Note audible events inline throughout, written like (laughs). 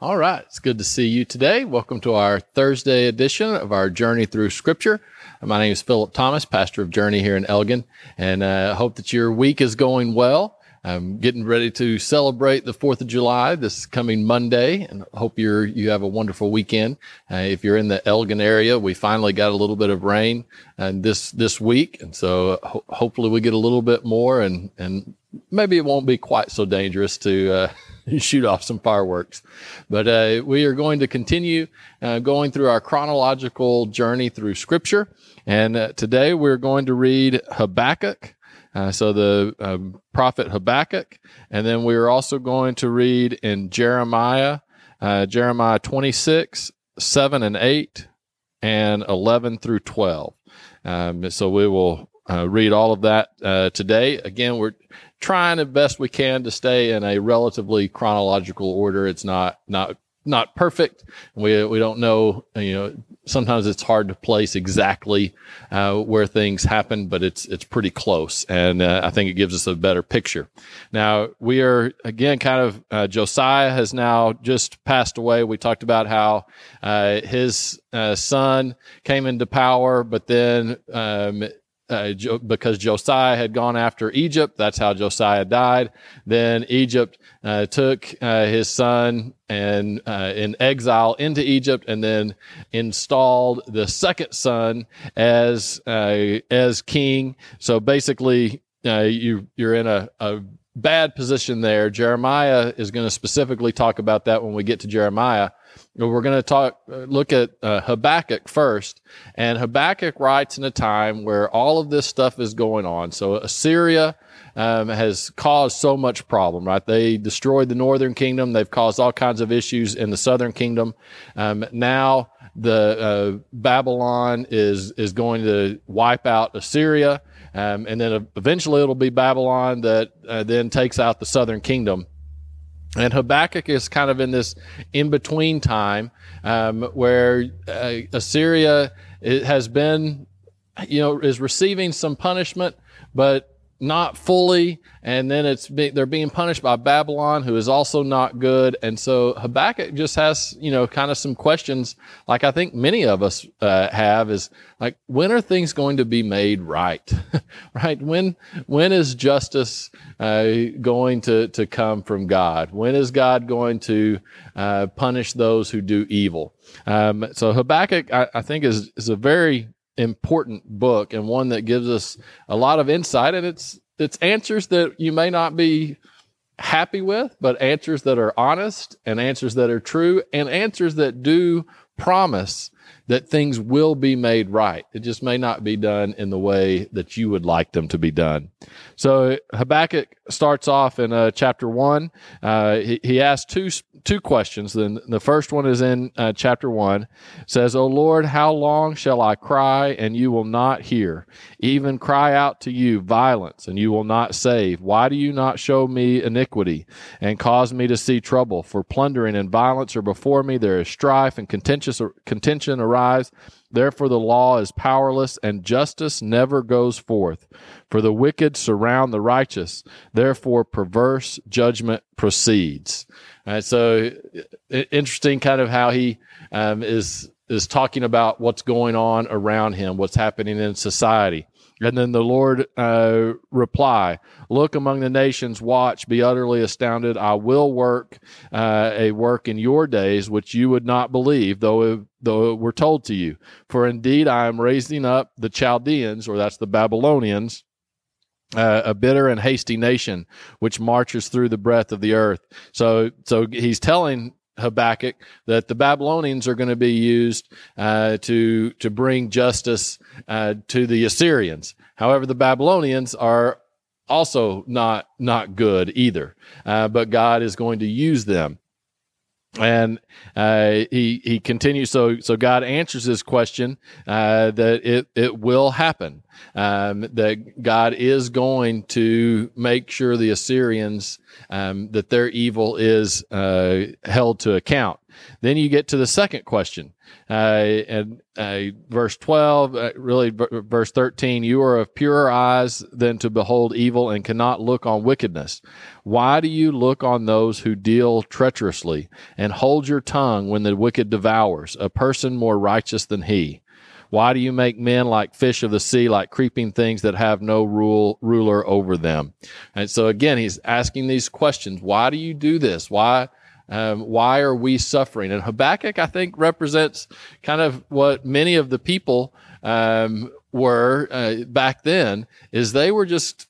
All right. It's good to see you today. Welcome to our Thursday edition of our Journey Through Scripture. My name is Philip Thomas, pastor of Journey here in Elgin, and I uh, hope that your week is going well. I'm getting ready to celebrate the 4th of July this coming Monday and hope you're, you have a wonderful weekend. Uh, if you're in the Elgin area, we finally got a little bit of rain uh, this, this week. And so ho- hopefully we get a little bit more and, and maybe it won't be quite so dangerous to, uh, (laughs) shoot off some fireworks. But uh, we are going to continue uh, going through our chronological journey through Scripture. And uh, today we're going to read Habakkuk. Uh, so the um, prophet Habakkuk. And then we are also going to read in Jeremiah, uh, Jeremiah 26, 7 and 8, and 11 through 12. Um, so we will uh, read all of that today. Again, we're trying the best we can to stay in a relatively chronological order. It's not not not perfect. We we don't know. You know, sometimes it's hard to place exactly uh, where things happen, but it's it's pretty close, and uh, I think it gives us a better picture. Now we are again kind of uh, Josiah has now just passed away. We talked about how uh, his uh, son came into power, but then um, uh, because Josiah had gone after Egypt. That's how Josiah died. Then Egypt uh, took uh, his son and uh, in exile into Egypt, and then installed the second son as uh, as king. So basically, uh, you you're in a, a bad position there. Jeremiah is going to specifically talk about that when we get to Jeremiah. We're going to talk, uh, look at uh, Habakkuk first. And Habakkuk writes in a time where all of this stuff is going on. So Assyria um, has caused so much problem, right? They destroyed the northern kingdom. They've caused all kinds of issues in the southern kingdom. Um, now the uh, Babylon is is going to wipe out Assyria, um, and then eventually it'll be Babylon that uh, then takes out the southern kingdom. And Habakkuk is kind of in this in between time um, where uh, Assyria has been, you know, is receiving some punishment, but not fully, and then it's be, they're being punished by Babylon, who is also not good. And so Habakkuk just has, you know, kind of some questions, like I think many of us uh, have, is like, when are things going to be made right? (laughs) right? When when is justice uh, going to to come from God? When is God going to uh, punish those who do evil? Um, so Habakkuk, I, I think, is is a very important book and one that gives us a lot of insight. And it's it's answers that you may not be happy with but answers that are honest and answers that are true and answers that do promise that things will be made right. It just may not be done in the way that you would like them to be done. So Habakkuk starts off in uh, chapter one. Uh, he, he asks two two questions. Then the first one is in uh, chapter one. It says, "O Lord, how long shall I cry and you will not hear? Even cry out to you violence and you will not save. Why do you not show me iniquity and cause me to see trouble? For plundering and violence are before me. There is strife and contentious contention arise." Therefore, the law is powerless and justice never goes forth. For the wicked surround the righteous. Therefore, perverse judgment proceeds. Right, so, interesting kind of how he um, is is talking about what's going on around him, what's happening in society. And then the Lord uh, reply, Look among the nations, watch, be utterly astounded. I will work uh, a work in your days which you would not believe, though it, though it were told to you. For indeed I am raising up the Chaldeans, or that's the Babylonians, uh, a bitter and hasty nation which marches through the breadth of the earth. So, so he's telling Habakkuk that the Babylonians are going to be used uh, to to bring justice uh, to the Assyrians. However, the Babylonians are also not not good either, uh, but God is going to use them and uh, he he continues. So so God answers his question uh, that it it will happen. Um, that God is going to make sure the Assyrians um, that their evil is uh, held to account. Then you get to the second question. Uh, and uh, verse 12, uh, really v- verse 13, you are of purer eyes than to behold evil and cannot look on wickedness. Why do you look on those who deal treacherously and hold your tongue when the wicked devours, a person more righteous than he? Why do you make men like fish of the sea, like creeping things that have no rule ruler over them? And so again, he's asking these questions. Why do you do this? Why? Um, why are we suffering? And Habakkuk, I think, represents kind of what many of the people um, were uh, back then. Is they were just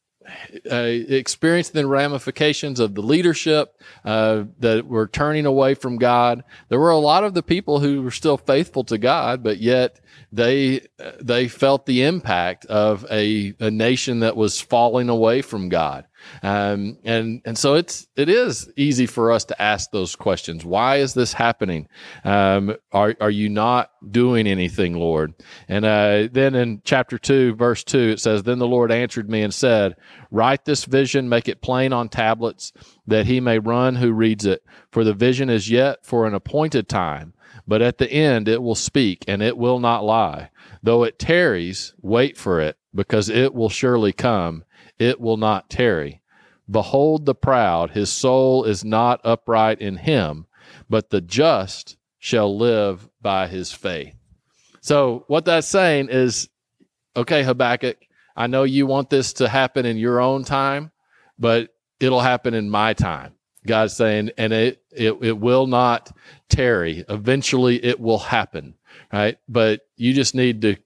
uh, experiencing the ramifications of the leadership uh, that were turning away from God. There were a lot of the people who were still faithful to God, but yet they they felt the impact of a, a nation that was falling away from God. Um, and and so it's it is easy for us to ask those questions. Why is this happening? Um, are are you not doing anything, Lord? And uh, then in chapter two, verse two, it says, "Then the Lord answered me and said, Write this vision, make it plain on tablets, that he may run who reads it. For the vision is yet for an appointed time." But at the end it will speak, and it will not lie. Though it tarries, wait for it, because it will surely come. It will not tarry. Behold the proud, his soul is not upright in him, but the just shall live by his faith. So, what that's saying is okay, Habakkuk, I know you want this to happen in your own time, but it'll happen in my time. God's saying, and it, it, it will not tarry. Eventually it will happen, right? But you just need to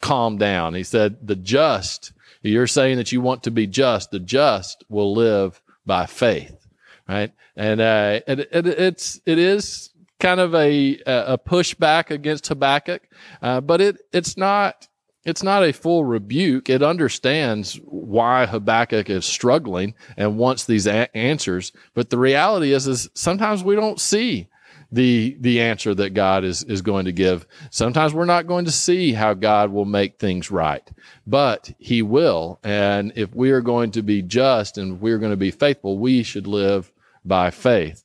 calm down. He said, the just, you're saying that you want to be just, the just will live by faith, right? And, uh, and it, it's, it is kind of a, a pushback against Habakkuk, uh, but it, it's not, it's not a full rebuke. It understands why Habakkuk is struggling and wants these a- answers. But the reality is, is sometimes we don't see the the answer that God is is going to give. Sometimes we're not going to see how God will make things right, but He will. And if we are going to be just and we're going to be faithful, we should live by faith.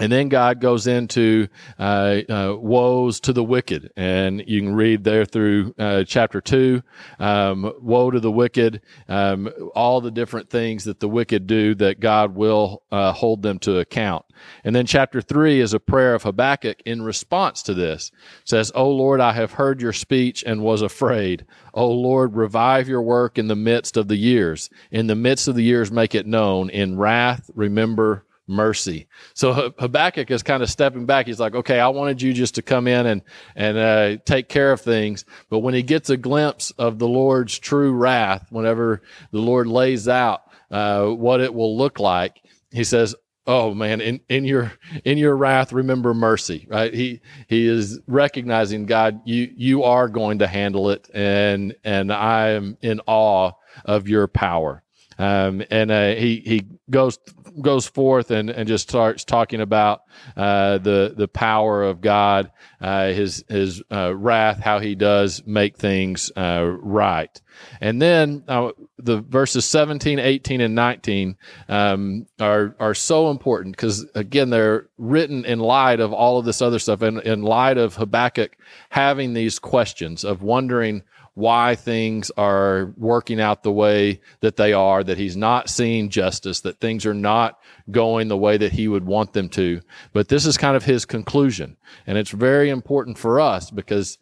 And then God goes into uh, uh, woes to the wicked, and you can read there through uh, chapter two. Um, woe to the wicked, um, all the different things that the wicked do that God will uh, hold them to account. And then chapter three is a prayer of Habakkuk in response to this. It says, "O Lord, I have heard your speech and was afraid. O Lord, revive your work in the midst of the years. In the midst of the years, make it known. In wrath, remember." Mercy. So Habakkuk is kind of stepping back. He's like, okay, I wanted you just to come in and, and, uh, take care of things. But when he gets a glimpse of the Lord's true wrath, whenever the Lord lays out, uh, what it will look like, he says, oh man in, in your in your wrath remember mercy right he he is recognizing god you you are going to handle it and and i am in awe of your power um, and uh, he he goes goes forth and, and just starts talking about uh, the the power of God, uh, his his uh, wrath, how he does make things uh, right. And then uh, the verses 17, 18, and 19 um, are are so important because again they're written in light of all of this other stuff and in light of Habakkuk having these questions of wondering why things are working out the way that they are, that he's not seeing justice, that things are not going the way that he would want them to. But this is kind of his conclusion. And it's very important for us because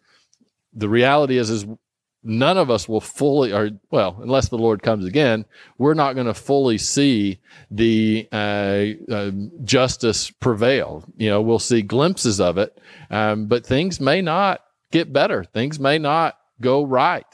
the reality is, is none of us will fully, or well, unless the Lord comes again, we're not going to fully see the uh, uh, justice prevail. You know, we'll see glimpses of it, um, but things may not get better. Things may not go right.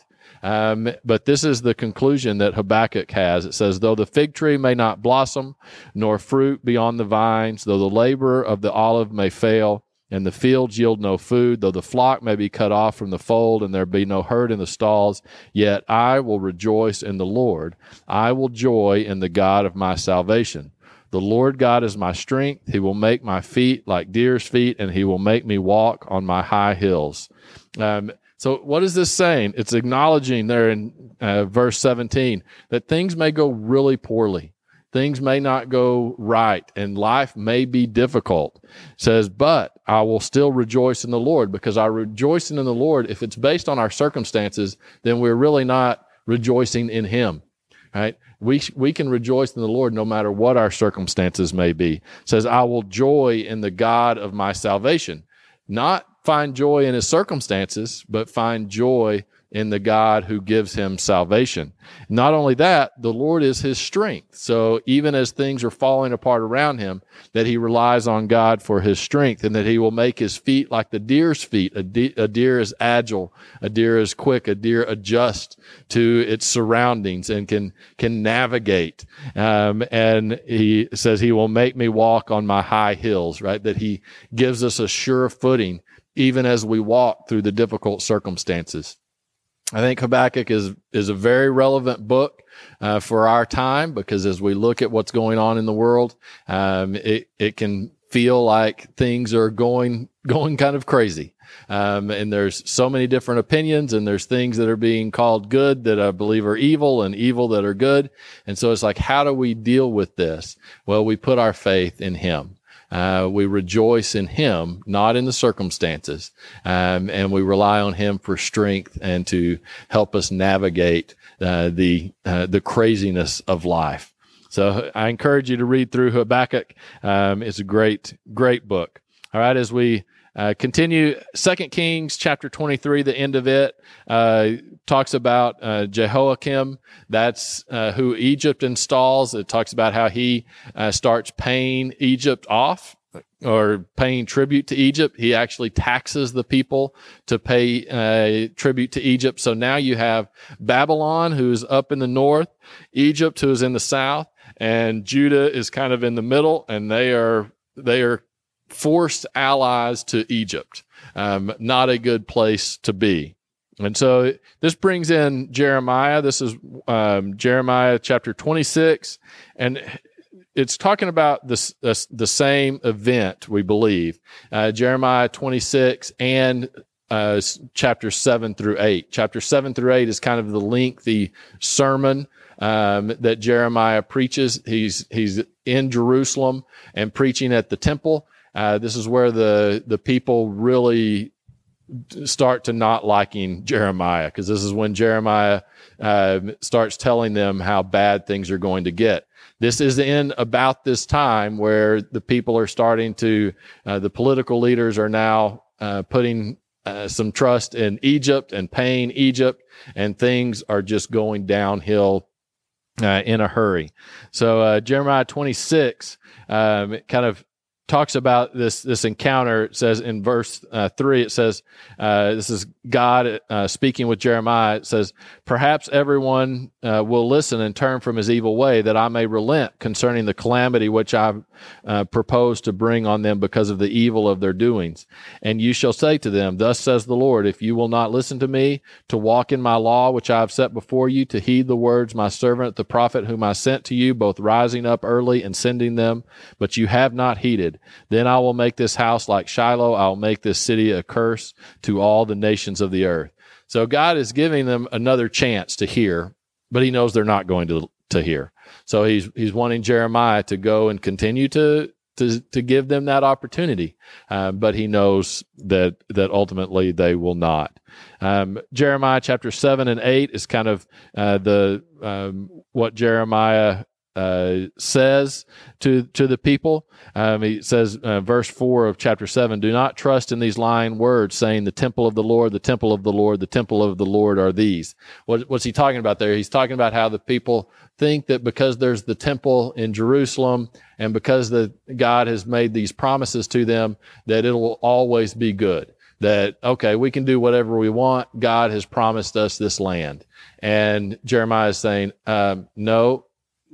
Um, but this is the conclusion that Habakkuk has. It says, Though the fig tree may not blossom, nor fruit be on the vines, though the labor of the olive may fail, and the fields yield no food, though the flock may be cut off from the fold, and there be no herd in the stalls, yet I will rejoice in the Lord. I will joy in the God of my salvation. The Lord God is my strength. He will make my feet like deer's feet, and he will make me walk on my high hills. Um, so, what is this saying? It's acknowledging there in uh, verse 17 that things may go really poorly. things may not go right and life may be difficult. It says, but I will still rejoice in the Lord because our rejoicing in the Lord, if it's based on our circumstances, then we're really not rejoicing in Him. Right? We, we can rejoice in the Lord no matter what our circumstances may be. It says, I will joy in the God of my salvation. Not find joy in his circumstances, but find joy in the God who gives him salvation. Not only that, the Lord is his strength. So even as things are falling apart around him, that he relies on God for his strength and that he will make his feet like the deer's feet. A, de- a deer is agile. A deer is quick. A deer adjusts to its surroundings and can, can navigate. Um, and he says he will make me walk on my high hills, right? That he gives us a sure footing even as we walk through the difficult circumstances. I think Habakkuk is is a very relevant book uh, for our time because as we look at what's going on in the world, um, it it can feel like things are going going kind of crazy. Um, and there's so many different opinions, and there's things that are being called good that I believe are evil, and evil that are good. And so it's like, how do we deal with this? Well, we put our faith in Him. Uh, we rejoice in Him, not in the circumstances, um, and we rely on Him for strength and to help us navigate uh, the uh, the craziness of life. So I encourage you to read through Habakkuk. Um, it's a great, great book. All right, as we uh, continue Second Kings chapter 23, the end of it uh, talks about uh, Jehoiakim. That's uh, who Egypt installs. It talks about how he uh, starts paying Egypt off or paying tribute to Egypt. He actually taxes the people to pay uh, tribute to Egypt. So now you have Babylon, who's up in the north, Egypt, who is in the south, and Judah is kind of in the middle, and they are they are forced allies to Egypt. Um, not a good place to be. And so this brings in Jeremiah. This is um, Jeremiah chapter 26. And it's talking about this, this, the same event, we believe. Uh, Jeremiah 26 and uh, chapter 7 through 8. Chapter 7 through 8 is kind of the lengthy sermon um, that Jeremiah preaches. He's, he's in Jerusalem and preaching at the temple. Uh, this is where the the people really start to not liking Jeremiah because this is when Jeremiah uh, starts telling them how bad things are going to get. This is in about this time where the people are starting to, uh, the political leaders are now uh, putting uh, some trust in Egypt and paying Egypt, and things are just going downhill uh, in a hurry. So uh, Jeremiah 26 um, kind of talks about this this encounter. It says in verse uh, three, it says, uh, "This is God uh, speaking with Jeremiah." It says, "Perhaps everyone uh, will listen and turn from his evil way, that I may relent concerning the calamity which I uh, propose to bring on them because of the evil of their doings. And you shall say to them, Thus says the Lord: If you will not listen to me, to walk in my law which I have set before you, to heed the words my servant the prophet whom I sent to you, both rising up early and sending them, but you have not heeded." Then I will make this house like Shiloh. I will make this city a curse to all the nations of the earth. So God is giving them another chance to hear, but he knows they're not going to, to hear. So he's, he's wanting Jeremiah to go and continue to, to, to give them that opportunity. Um, but he knows that, that ultimately they will not. Um, Jeremiah chapter seven and eight is kind of, uh, the, um, what Jeremiah uh, says to to the people. Um, he says, uh, verse four of chapter seven: "Do not trust in these lying words, saying the temple of the Lord, the temple of the Lord, the temple of the Lord are these." What, what's he talking about there? He's talking about how the people think that because there's the temple in Jerusalem and because the God has made these promises to them, that it will always be good. That okay, we can do whatever we want. God has promised us this land, and Jeremiah is saying, um, "No,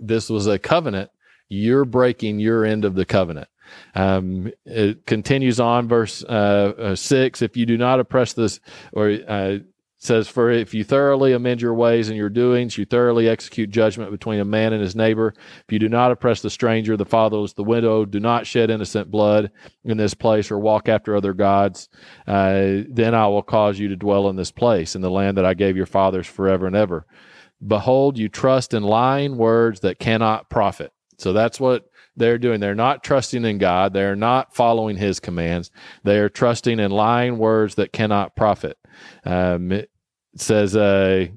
this was a covenant, you're breaking your end of the covenant. Um, it continues on, verse uh, uh, six. If you do not oppress this, or uh, says, For if you thoroughly amend your ways and your doings, you thoroughly execute judgment between a man and his neighbor. If you do not oppress the stranger, the fatherless, the widow, do not shed innocent blood in this place or walk after other gods, uh, then I will cause you to dwell in this place, in the land that I gave your fathers forever and ever. Behold, you trust in lying words that cannot profit. So that's what they're doing. They're not trusting in God. They're not following his commands. They are trusting in lying words that cannot profit. Um, it says, uh,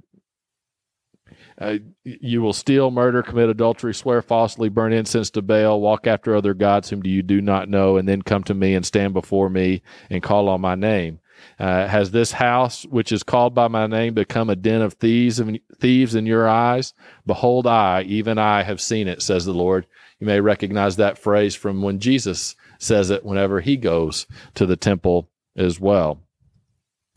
uh, you will steal, murder, commit adultery, swear falsely, burn incense to Baal, walk after other gods whom you do not know, and then come to me and stand before me and call on my name. Uh, has this house, which is called by my name, become a den of thieves, thieves in your eyes? Behold, I, even I, have seen it, says the Lord. You may recognize that phrase from when Jesus says it whenever he goes to the temple as well.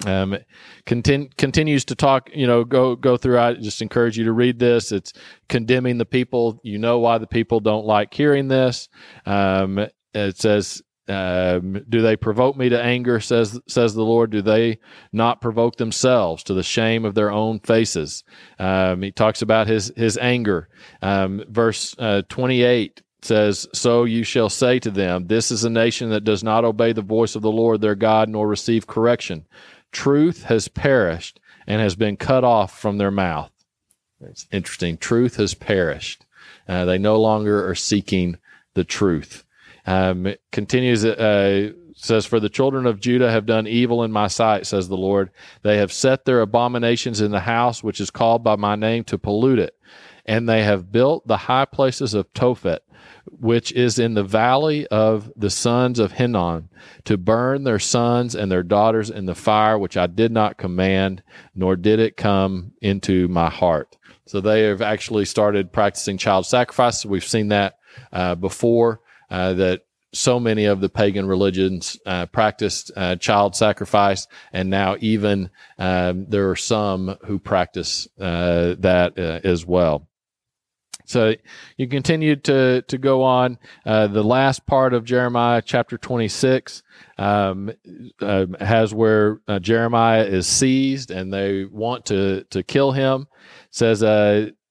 Um, continu- continues to talk, you know, go go through. I just encourage you to read this. It's condemning the people. You know why the people don't like hearing this. Um, it says um, do they provoke me to anger? Says says the Lord. Do they not provoke themselves to the shame of their own faces? Um, he talks about his his anger. Um, verse uh, twenty eight says, "So you shall say to them, This is a nation that does not obey the voice of the Lord their God, nor receive correction. Truth has perished and has been cut off from their mouth." It's interesting. Truth has perished. Uh, they no longer are seeking the truth. Um, continues, uh, says, For the children of Judah have done evil in my sight, says the Lord. They have set their abominations in the house which is called by my name to pollute it. And they have built the high places of Tophet, which is in the valley of the sons of Hinnom, to burn their sons and their daughters in the fire, which I did not command, nor did it come into my heart. So they have actually started practicing child sacrifice. We've seen that uh, before uh, that so many of the pagan religions uh, practiced uh, child sacrifice, and now even um, there are some who practice uh, that uh, as well. So you continue to to go on. Uh, the last part of Jeremiah chapter 26 um, uh, has where Jeremiah is seized and they want to to kill him. says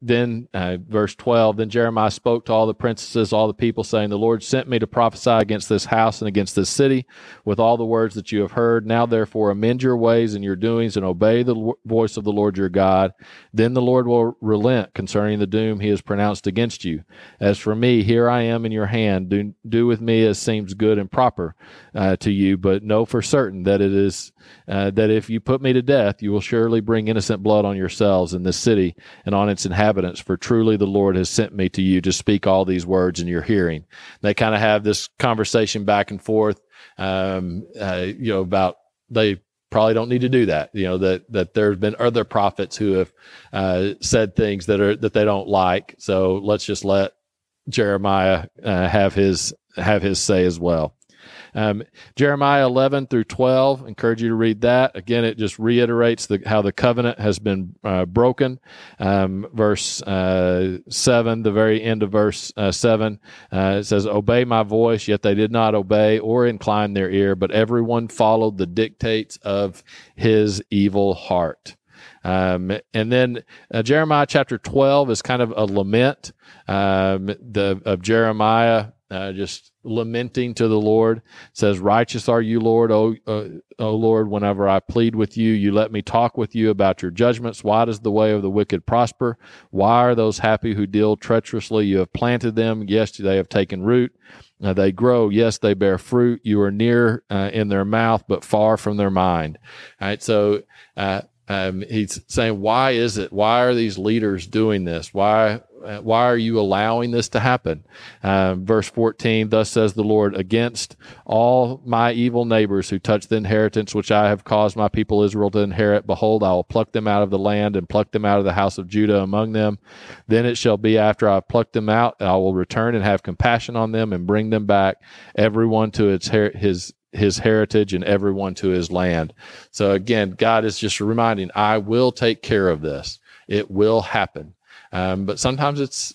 then uh, verse 12 then jeremiah spoke to all the princesses all the people saying the lord sent me to prophesy against this house and against this city with all the words that you have heard. Now therefore amend your ways and your doings and obey the voice of the lord your god. Then the lord will relent concerning the doom he has pronounced against you. As for me here i am in your hand. Do, do with me as seems good and proper uh, to you but know for certain that it is uh, that if you put me to death you will surely bring innocent blood on yourselves in this city and on its inhabitants inhabitants, for truly the Lord has sent me to you to speak all these words in your hearing. They kind of have this conversation back and forth, um, uh, you know, about they probably don't need to do that. You know that that there's been other prophets who have uh, said things that are that they don't like. So let's just let Jeremiah uh, have his have his say as well. Um, Jeremiah 11 through 12, encourage you to read that. Again, it just reiterates the, how the covenant has been uh, broken. Um, verse uh, 7, the very end of verse uh, 7, uh, it says, Obey my voice, yet they did not obey or incline their ear, but everyone followed the dictates of his evil heart. Um, and then uh, Jeremiah chapter 12 is kind of a lament um, the, of Jeremiah uh, just lamenting to the Lord. It says, "Righteous are you, Lord, O, uh, o Lord. Whenever I plead with you, you let me talk with you about your judgments. Why does the way of the wicked prosper? Why are those happy who deal treacherously? You have planted them. Yes, they have taken root. Uh, they grow. Yes, they bear fruit. You are near uh, in their mouth, but far from their mind." All right. So. Uh, um, he's saying, why is it? Why are these leaders doing this? Why why are you allowing this to happen? Um, verse 14, thus says the Lord, against all my evil neighbors who touch the inheritance which I have caused my people Israel to inherit, behold, I will pluck them out of the land and pluck them out of the house of Judah among them. Then it shall be after I have plucked them out, I will return and have compassion on them and bring them back, everyone to its his his heritage and everyone to his land. So again, God is just reminding, I will take care of this. It will happen. Um, but sometimes it's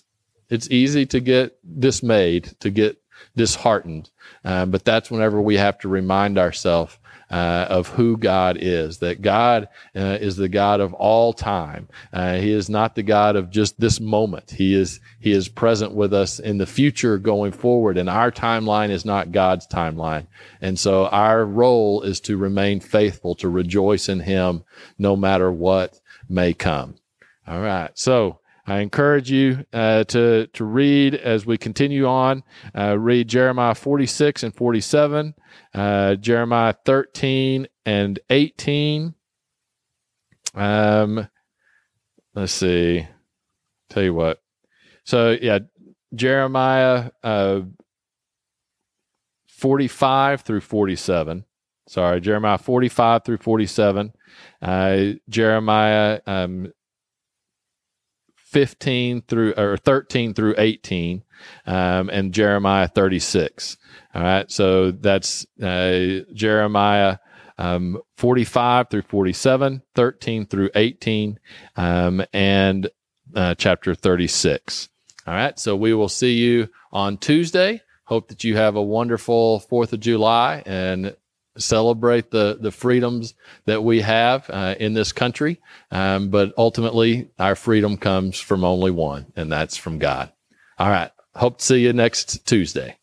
it's easy to get dismayed, to get disheartened. Uh, but that's whenever we have to remind ourselves uh, of who God is. That God uh, is the God of all time. Uh, he is not the God of just this moment. He is He is present with us in the future going forward. And our timeline is not God's timeline. And so our role is to remain faithful, to rejoice in Him, no matter what may come. All right. So I encourage you uh, to to read as we continue on. Uh, read Jeremiah 46 and 47, uh, Jeremiah 13 and 18. Um, let's see. Tell you what. So yeah, Jeremiah uh, 45 through 47. Sorry, Jeremiah 45 through 47. Uh, Jeremiah um, 15 through or 13 through 18 um, and jeremiah 36 all right so that's uh, jeremiah um, 45 through 47 13 through 18 um, and uh, chapter 36 all right so we will see you on tuesday. Hope that you have a wonderful fourth of july and celebrate the the freedoms that we have uh, in this country. Um, but ultimately, our freedom comes from only one, and that's from God. All right. Hope to see you next Tuesday.